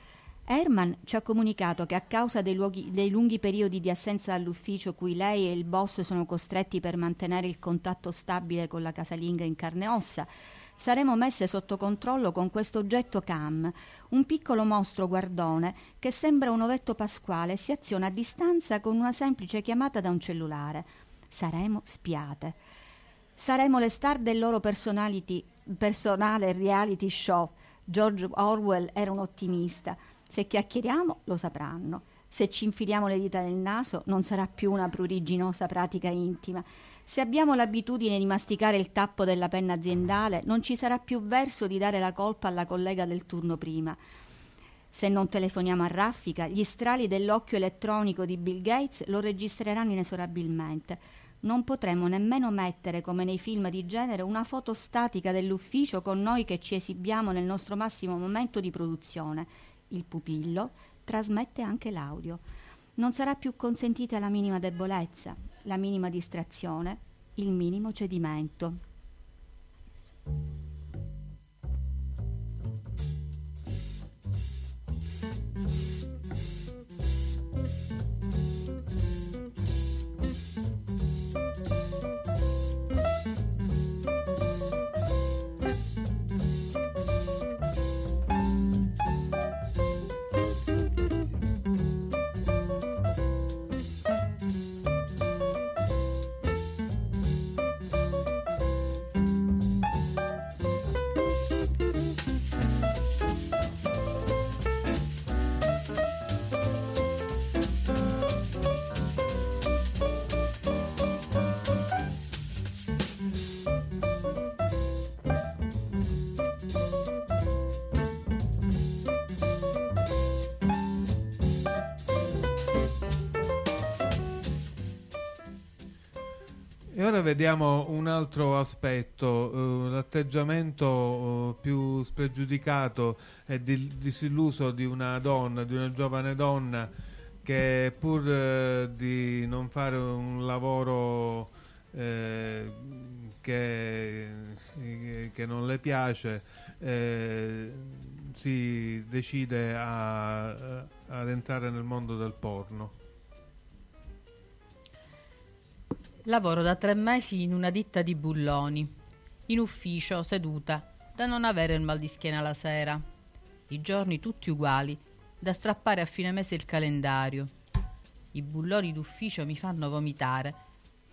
Herman ci ha comunicato che a causa dei, luoghi, dei, lunghi periodi di assenza dall'ufficio cui lei e il boss sono costretti per mantenere il contatto stabile con la casalinga in carne e ossa, saremo messe sotto controllo con questo oggetto CAM, un piccolo mostro guardone che sembra un ovetto pasquale e si aziona a distanza con una semplice chiamata da un cellulare. Saremo spiate. Saremo le star del loro personale reality show. George Orwell era un ottimista. Se chiacchieriamo lo sapranno. Se ci infiliamo le dita nel naso non sarà più una pruriginosa pratica intima. Se abbiamo l'abitudine di masticare il tappo della penna aziendale non ci sarà più verso di dare la colpa alla collega del turno prima. Se non telefoniamo a raffica, gli strali dell'occhio elettronico di Bill Gates lo registreranno inesorabilmente. Non potremo nemmeno mettere, come nei film di genere, una foto statica dell'ufficio con noi che ci esibiamo nel nostro massimo momento di produzione il pupillo trasmette anche l'audio. Non sarà più consentita la minima debolezza, la minima distrazione, il minimo cedimento. Vediamo un altro aspetto, uh, l'atteggiamento uh, più spregiudicato e di, disilluso di una donna, di una giovane donna che pur uh, di non fare un lavoro eh, che, che, non le piace eh, si decide a, ad entrare nel mondo del porno. Lavoro da tre mesi in una ditta di bulloni, in ufficio, seduta, da non avere il mal di schiena la sera. I giorni tutti uguali, da strappare a fine mese il calendario. I bulloni d'ufficio mi fanno vomitare.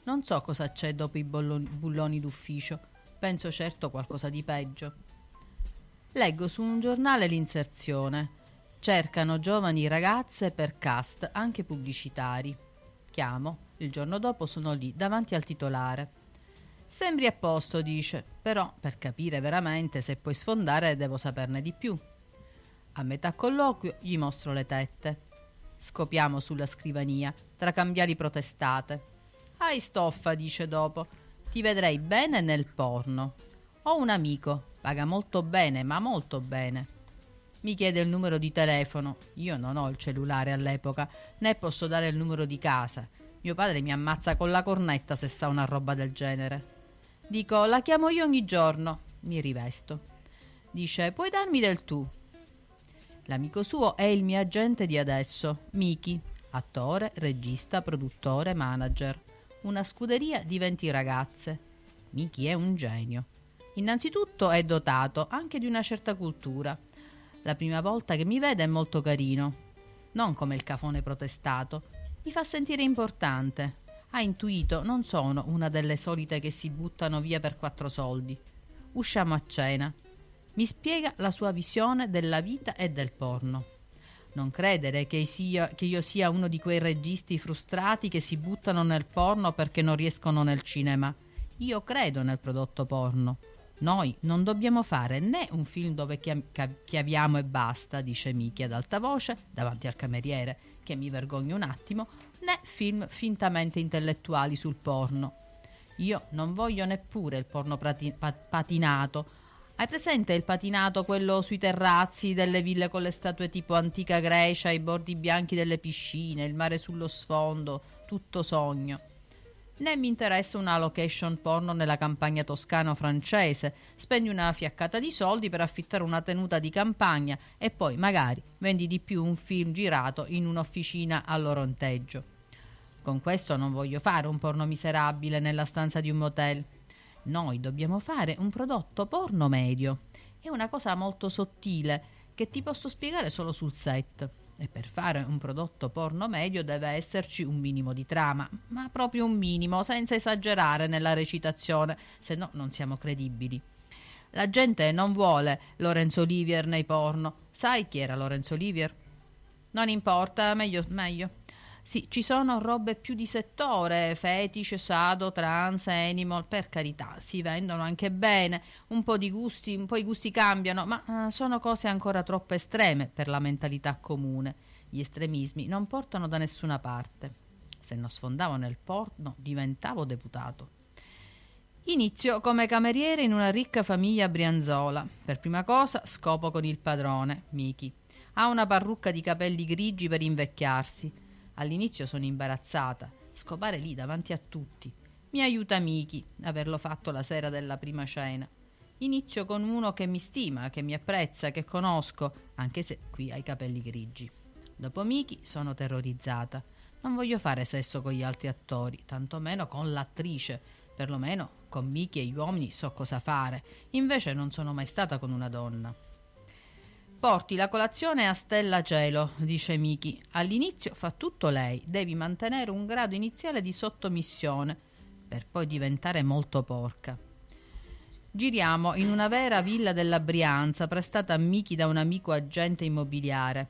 Non so cosa c'è dopo i bulloni d'ufficio. Penso certo qualcosa di peggio. Leggo su un giornale l'inserzione. Cercano giovani ragazze per cast, anche pubblicitari. Chiamo il giorno dopo sono lì, davanti al titolare. Sembri a posto, dice, però per capire veramente se puoi sfondare devo saperne di più. A metà colloquio gli mostro le tette. Scopiamo sulla scrivania, tra cambiali protestate. Hai stoffa, dice dopo, ti vedrei bene nel porno. Ho un amico, paga molto bene, ma molto bene. Mi chiede il numero di telefono. Io non ho il cellulare all'epoca, né posso dare il numero di casa. Mio padre mi ammazza con la cornetta se sa una roba del genere. Dico, la chiamo io ogni giorno. Mi rivesto. Dice, puoi darmi del tu. L'amico suo è il mio agente di adesso, Miki, attore, regista, produttore, manager. Una scuderia di 20 ragazze. Miki è un genio. Innanzitutto è dotato anche di una certa cultura. La prima volta che mi vede è molto carino. Non come il cafone protestato, mi fa sentire importante. Ha intuito, non sono una delle solite che si buttano via per quattro soldi. Usciamo a cena. Mi spiega la sua visione della vita e del porno. Non credere che, sia, che io sia uno di quei registi frustrati che si buttano nel porno perché non riescono nel cinema. Io credo nel prodotto porno. Noi non dobbiamo fare né un film dove chiaviamo e basta, dice Miki ad alta voce davanti al cameriere, che mi vergogno un attimo, né film fintamente intellettuali sul porno. Io non voglio neppure il porno prati- patinato. Hai presente il patinato, quello sui terrazzi delle ville con le statue tipo antica Grecia, i bordi bianchi delle piscine, il mare sullo sfondo, tutto sogno né mi interessa una location porno nella campagna toscano-francese. Spendi una fiaccata di soldi per affittare una tenuta di campagna e poi magari vendi di più un film girato in un'officina all'oronteggio. Con questo non voglio fare un porno miserabile nella stanza di un motel. Noi dobbiamo fare un prodotto porno medio. È una cosa molto sottile che ti posso spiegare solo sul set. E per fare un prodotto porno medio deve esserci un minimo di trama, ma proprio un minimo, senza esagerare nella recitazione, se no non siamo credibili. La gente non vuole Lorenzo Olivier nei porno. Sai chi era Lorenzo Olivier? Non importa, meglio, meglio. Sì, ci sono robe più di settore, fetish, sado, trans, animal, per carità, si vendono anche bene, un po' di gusti, un po' i gusti cambiano, ma uh, sono cose ancora troppo estreme per la mentalità comune. Gli estremismi non portano da nessuna parte. Se non sfondavo nel porno, diventavo deputato. Inizio come cameriere in una ricca famiglia brianzola. Per prima cosa scopo con il padrone, Miki. Ha una parrucca di capelli grigi per invecchiarsi All'inizio sono imbarazzata, scopare lì davanti a tutti. Mi aiuta Miki, averlo fatto la sera della prima cena. Inizio con uno che mi stima, che mi apprezza, che conosco, anche se qui ha i capelli grigi. Dopo Miki sono terrorizzata. Non voglio fare sesso con gli altri attori, tantomeno con l'attrice. Perlomeno con Miki e gli uomini so cosa fare. Invece non sono mai stata con una donna. Porti la colazione a Stella Cielo, dice Miki. All'inizio fa tutto lei, devi mantenere un grado iniziale di sottomissione, per poi diventare molto porca. Giriamo in una vera villa della Brianza, prestata a Miki da un amico agente immobiliare.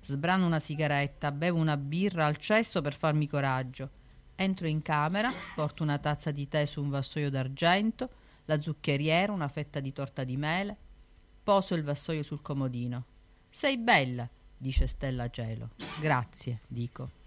Sbrano una sigaretta, bevo una birra al cesso per farmi coraggio. Entro in camera, porto una tazza di tè su un vassoio d'argento, la zuccheriera, una fetta di torta di mele. Poso il vassoio sul comodino. Sei bella, dice Stella Cielo. Grazie, dico.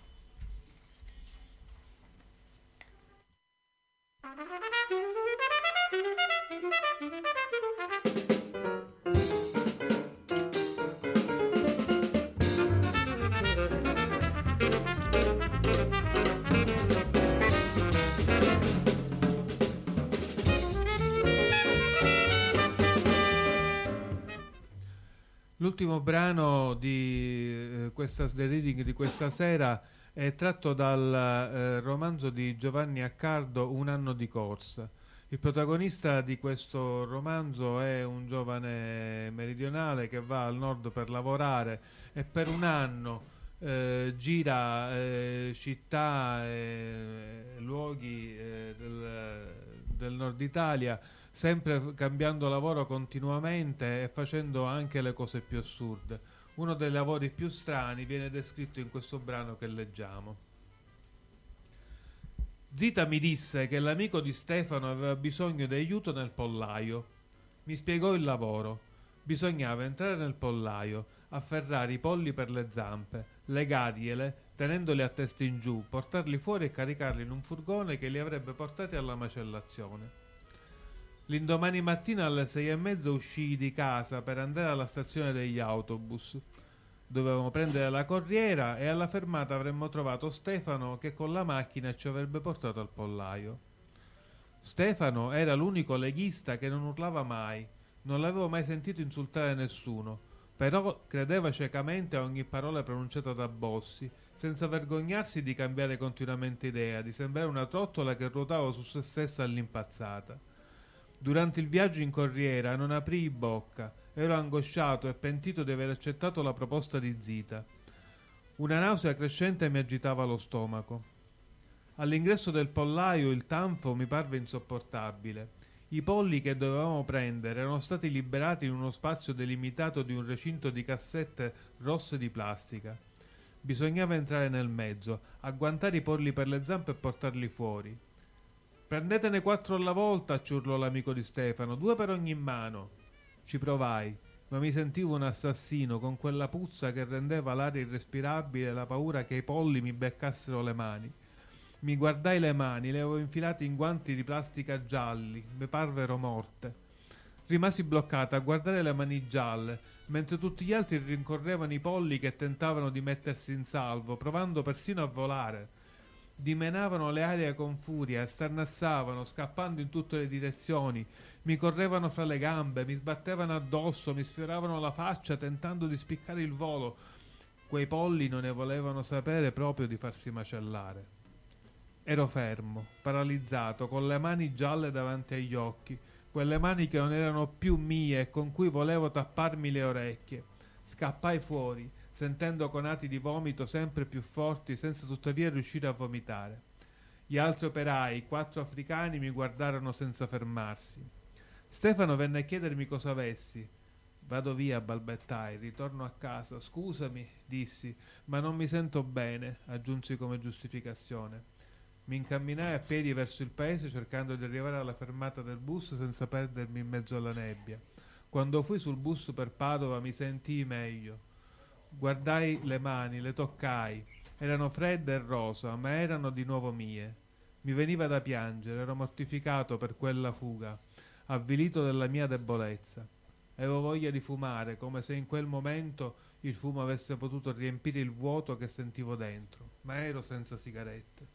L'ultimo brano di eh, questa, del reading di questa sera è tratto dal eh, romanzo di Giovanni Accardo Un anno di corsa. Il protagonista di questo romanzo è un giovane meridionale che va al nord per lavorare e per un anno eh, gira eh, città e luoghi eh, del, del nord Italia sempre cambiando lavoro continuamente e facendo anche le cose più assurde. Uno dei lavori più strani viene descritto in questo brano che leggiamo. Zita mi disse che l'amico di Stefano aveva bisogno di aiuto nel pollaio. Mi spiegò il lavoro. Bisognava entrare nel pollaio, afferrare i polli per le zampe, legargliele, tenendoli a testa in giù, portarli fuori e caricarli in un furgone che li avrebbe portati alla macellazione. L'indomani mattina alle sei e mezza uscii di casa per andare alla stazione degli autobus. Dovevamo prendere la corriera e alla fermata avremmo trovato Stefano che con la macchina ci avrebbe portato al pollaio. Stefano era l'unico leghista che non urlava mai, non l'avevo mai sentito insultare nessuno, però credeva ciecamente a ogni parola pronunciata da Bossi, senza vergognarsi di cambiare continuamente idea, di sembrare una trottola che ruotava su se stessa all'impazzata. Durante il viaggio in corriera non aprii bocca, ero angosciato e pentito di aver accettato la proposta di Zita. Una nausea crescente mi agitava lo stomaco. All'ingresso del pollaio il tanfo mi parve insopportabile. I polli che dovevamo prendere erano stati liberati in uno spazio delimitato di un recinto di cassette rosse di plastica. Bisognava entrare nel mezzo, agguantare i polli per le zampe e portarli fuori. Prendetene quattro alla volta, ci urlò l'amico di Stefano, due per ogni mano. Ci provai, ma mi sentivo un assassino con quella puzza che rendeva l'aria irrespirabile e la paura che i polli mi beccassero le mani. Mi guardai le mani, le avevo infilate in guanti di plastica gialli, mi parvero morte. Rimasi bloccata a guardare le mani gialle, mentre tutti gli altri rincorrevano i polli che tentavano di mettersi in salvo, provando persino a volare dimenavano le arie con furia, starnazzavano, scappando in tutte le direzioni, mi correvano fra le gambe, mi sbattevano addosso, mi sfioravano la faccia tentando di spiccare il volo. Quei polli non ne volevano sapere proprio di farsi macellare. Ero fermo, paralizzato, con le mani gialle davanti agli occhi, quelle mani che non erano più mie e con cui volevo tapparmi le orecchie. Scappai fuori, sentendo conati di vomito sempre più forti senza tuttavia riuscire a vomitare. Gli altri operai, quattro africani, mi guardarono senza fermarsi. Stefano venne a chiedermi cosa avessi. Vado via, balbettai, ritorno a casa. Scusami, dissi, ma non mi sento bene, aggiunsi come giustificazione. Mi incamminai a piedi verso il paese cercando di arrivare alla fermata del bus senza perdermi in mezzo alla nebbia. Quando fui sul bus per Padova mi sentii meglio. Guardai le mani, le toccai. Erano fredde e rosa, ma erano di nuovo mie. Mi veniva da piangere, ero mortificato per quella fuga, avvilito della mia debolezza. Avevo voglia di fumare, come se in quel momento il fumo avesse potuto riempire il vuoto che sentivo dentro, ma ero senza sigarette.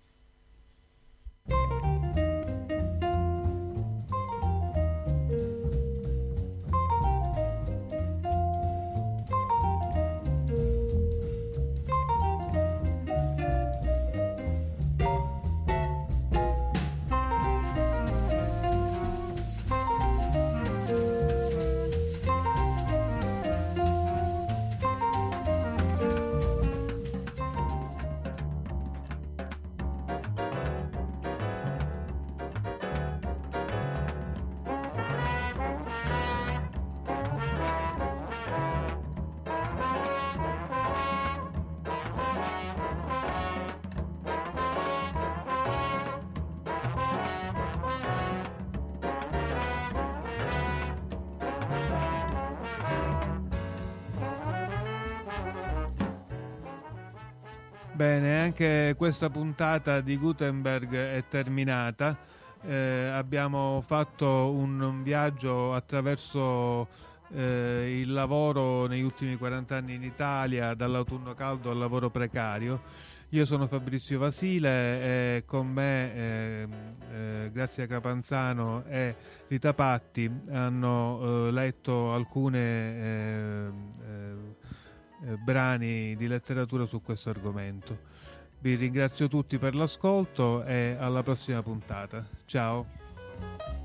Bene, anche questa puntata di Gutenberg è terminata. Eh, abbiamo fatto un viaggio attraverso eh, il lavoro negli ultimi 40 anni in Italia, dall'autunno caldo al lavoro precario. Io sono Fabrizio Vasile e con me eh, eh, Grazia Capanzano e Rita Patti hanno eh, letto alcune eh, eh, eh, brani di letteratura su questo argomento. Vi ringrazio tutti per l'ascolto e alla prossima puntata. Ciao!